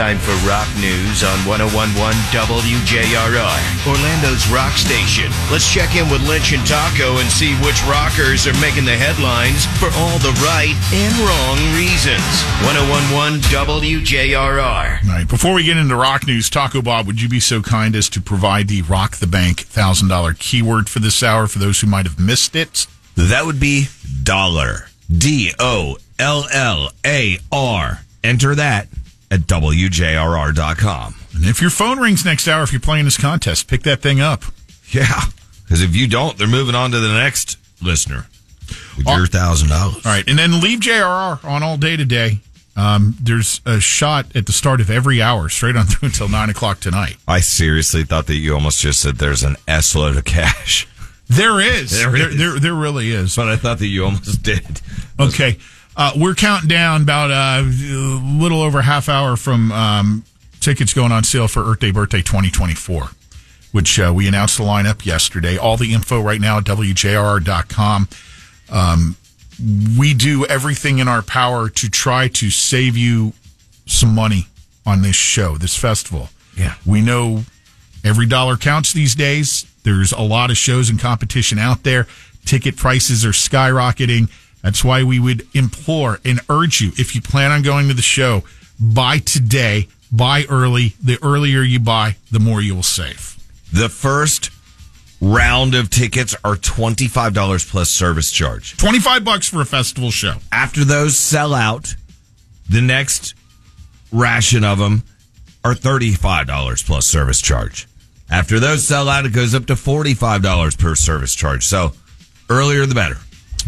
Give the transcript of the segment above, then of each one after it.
time for rock news on 1011 WJRR, Orlando's rock station. Let's check in with Lynch and Taco and see which rockers are making the headlines for all the right and wrong reasons. 1011 WJRR. All right. Before we get into rock news, Taco Bob, would you be so kind as to provide the Rock the Bank $1,000 keyword for this hour for those who might have missed it? That would be dollar. D O L L A R. Enter that at WJRR.com. And if your phone rings next hour, if you're playing this contest, pick that thing up. Yeah. Because if you don't, they're moving on to the next listener with All- your $1,000. All right. And then leave JRR on all day today. Um, there's a shot at the start of every hour, straight on through until 9 o'clock tonight. I seriously thought that you almost just said there's an S load of cash. There is. There there, is. there, there really is. But I thought that you almost did. Okay. Uh, we're counting down about uh, a little over a half hour from um, tickets going on sale for Earth Day Birthday 2024, which uh, we announced the lineup yesterday. All the info right now at WJRR.com. Um, we do everything in our power to try to save you some money on this show, this festival. Yeah. We know every dollar counts these days. There's a lot of shows and competition out there. Ticket prices are skyrocketing. That's why we would implore and urge you if you plan on going to the show, buy today, buy early. The earlier you buy, the more you will save. The first round of tickets are $25 plus service charge. 25 bucks for a festival show. After those sell out, the next ration of them are $35 plus service charge. After those sell out, it goes up to $45 per service charge. So earlier the better.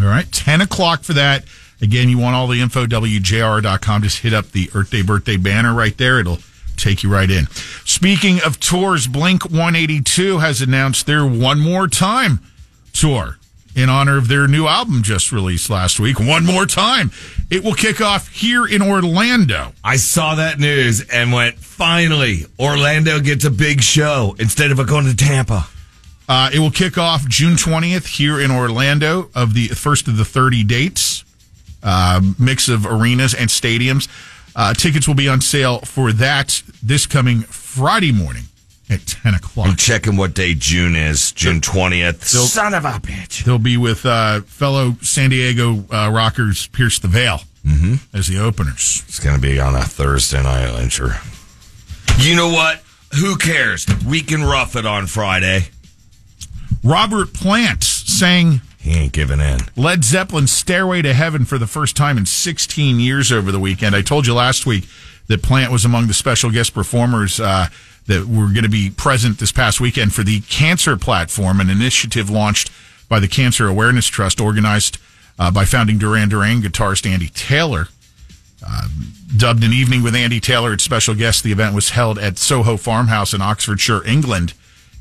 All right. 10 o'clock for that. Again, you want all the info, WJR.com. Just hit up the Earth Day birthday banner right there. It'll take you right in. Speaking of tours, Blink 182 has announced their One More Time tour in honor of their new album just released last week. One More Time. It will kick off here in Orlando. I saw that news and went, finally, Orlando gets a big show instead of going to Tampa. Uh, it will kick off June 20th here in Orlando of the first of the 30 dates, uh, mix of arenas and stadiums. Uh, tickets will be on sale for that this coming Friday morning at 10 o'clock. I'm o'clock. checking what day June is. June 20th. Son of a bitch. They'll be with uh, fellow San Diego uh, rockers Pierce the Veil as the openers. It's going to be on a Thursday night, I'm sure. You know what? Who cares? We can rough it on Friday. Robert Plant sang He ain't giving in. Led Zeppelin's Stairway to Heaven for the first time in 16 years over the weekend. I told you last week that Plant was among the special guest performers uh, that were going to be present this past weekend for the Cancer Platform, an initiative launched by the Cancer Awareness Trust, organized uh, by founding Duran Duran guitarist Andy Taylor. Uh, dubbed an evening with Andy Taylor as special guest, the event was held at Soho Farmhouse in Oxfordshire, England,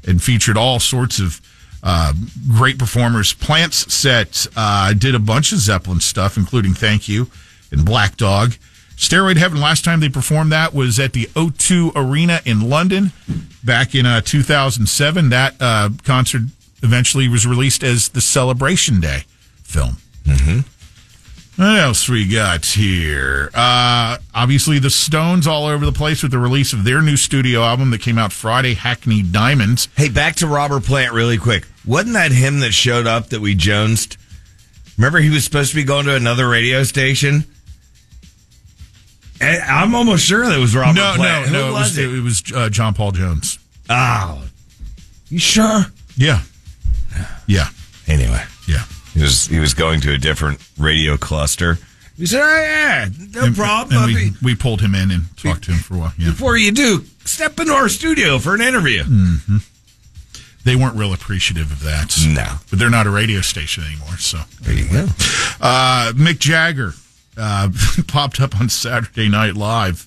and featured all sorts of uh, great performers. Plants set uh, did a bunch of Zeppelin stuff, including Thank You and Black Dog. Steroid Heaven, last time they performed that was at the O2 Arena in London back in uh, 2007. That uh, concert eventually was released as the Celebration Day film. What else we got here? Uh, obviously, the Stones all over the place with the release of their new studio album that came out Friday, Hackney Diamonds. Hey, back to Robert Plant really quick. Wasn't that him that showed up that we jonesed? Remember he was supposed to be going to another radio station? And I'm almost sure that was Robert no, Plant. no, Who no. It was, it? it was uh, John Paul Jones. Oh. You sure? Yeah. Yeah. Anyway, Yeah. He was he was going to a different radio cluster. He said, "Oh yeah, no And- problem. And we, we pulled him in and talked to him for a while. Yeah. Before you do, step into our studio for an interview." They weren't real appreciative of that. No. But they're not a radio station anymore, so. There you go. Uh, Mick Jagger uh, popped up on Saturday Night Live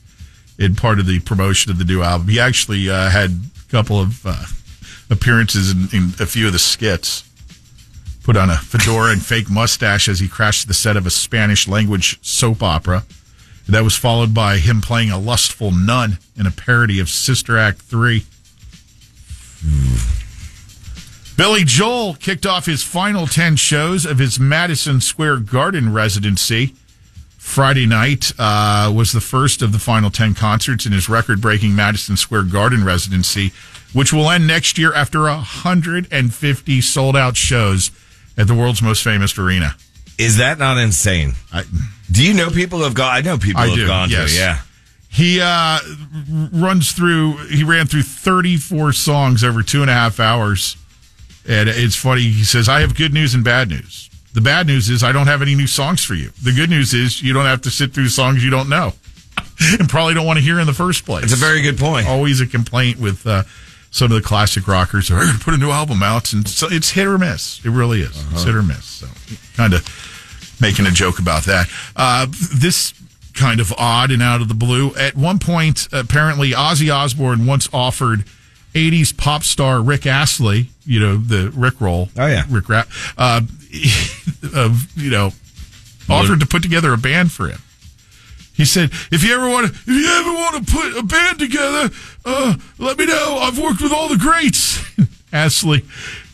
in part of the promotion of the new album. He actually uh, had a couple of uh, appearances in, in a few of the skits. Put on a fedora and fake mustache as he crashed the set of a Spanish language soap opera. That was followed by him playing a lustful nun in a parody of Sister Act 3. Billy Joel kicked off his final 10 shows of his Madison Square Garden residency Friday night uh, was the first of the final 10 concerts in his record breaking Madison Square Garden residency, which will end next year after 150 sold out shows at the world's most famous arena. Is that not insane? I, Do you know people who have gone? I know people I who have do, gone yes. to. Yeah. He uh, runs through. He ran through 34 songs over two and a half hours, and it's funny. He says, "I have good news and bad news. The bad news is I don't have any new songs for you. The good news is you don't have to sit through songs you don't know, and probably don't want to hear in the first place." It's a very good point. always a complaint with uh, some of the classic rockers. Are going to put a new album out, and so it's hit or miss. It really is. It's hit or miss. So, kind of making a joke about that. Uh, this kind of odd and out of the blue. At one point, apparently, Ozzy Osbourne once offered. 80s pop star Rick Astley, you know, the Rick roll. Oh, yeah. Rick Rap. Uh, of, you know, offered to put together a band for him. He said, "If you ever want to, if you ever want to put a band together, uh, let me know. I've worked with all the greats." Astley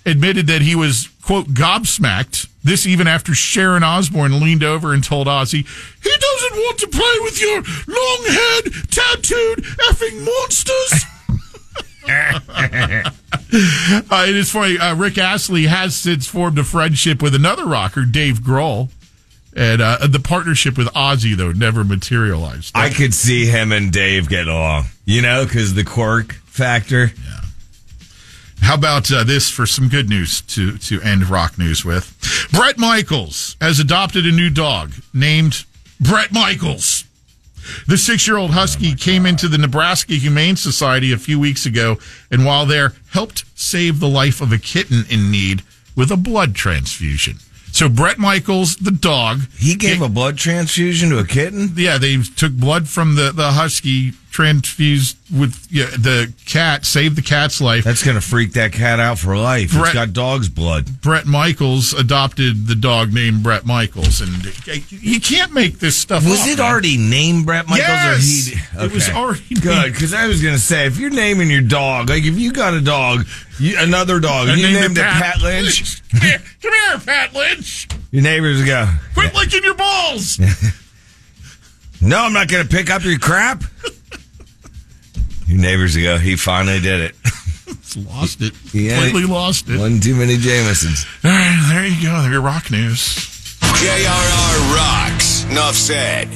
admitted that he was quote gobsmacked. This even after Sharon Osbourne leaned over and told Ozzy, "He doesn't want to play with your long-haired, tattooed effing monsters." Uh, it is funny. Uh, Rick Astley has since formed a friendship with another rocker, Dave Grohl, and uh, the partnership with Ozzy though never materialized. I could see him and Dave getting along. You know, because the quirk factor. Yeah. How about uh, this for some good news to to end rock news with? Bret Michaels has adopted a new dog named Bret Michaels. The six year old husky came into the Nebraska Humane Society a few weeks ago, and while there, helped save the life of a kitten in need with a blood transfusion. So Bret Michaels, the dog, He gave a blood transfusion to a kitten. yeah, they took blood from the, the husky, transfused with yeah, the cat, saved the cat's life. That's gonna freak that cat out for life. Bret- It's got dog's blood. Bret Michaels adopted the dog named Bret Michaels, and you can't make this stuff Was up, it man. already named Bret Michaels? Yes! Or he, It was Okay. already good because I was gonna say if you're naming your dog, like if you got a dog, you, another dog, I you named named it Pat Lynch. Come here, come here, Pat Lynch. Your neighbors go, Quit licking your balls. "No, I'm not gonna pick up your crap." your neighbors ago, "He finally did it." lost it. Yeah. Completely lost it. One too many Jamesons. All right, there you go. There your rock news. JRR rocks. Enough said.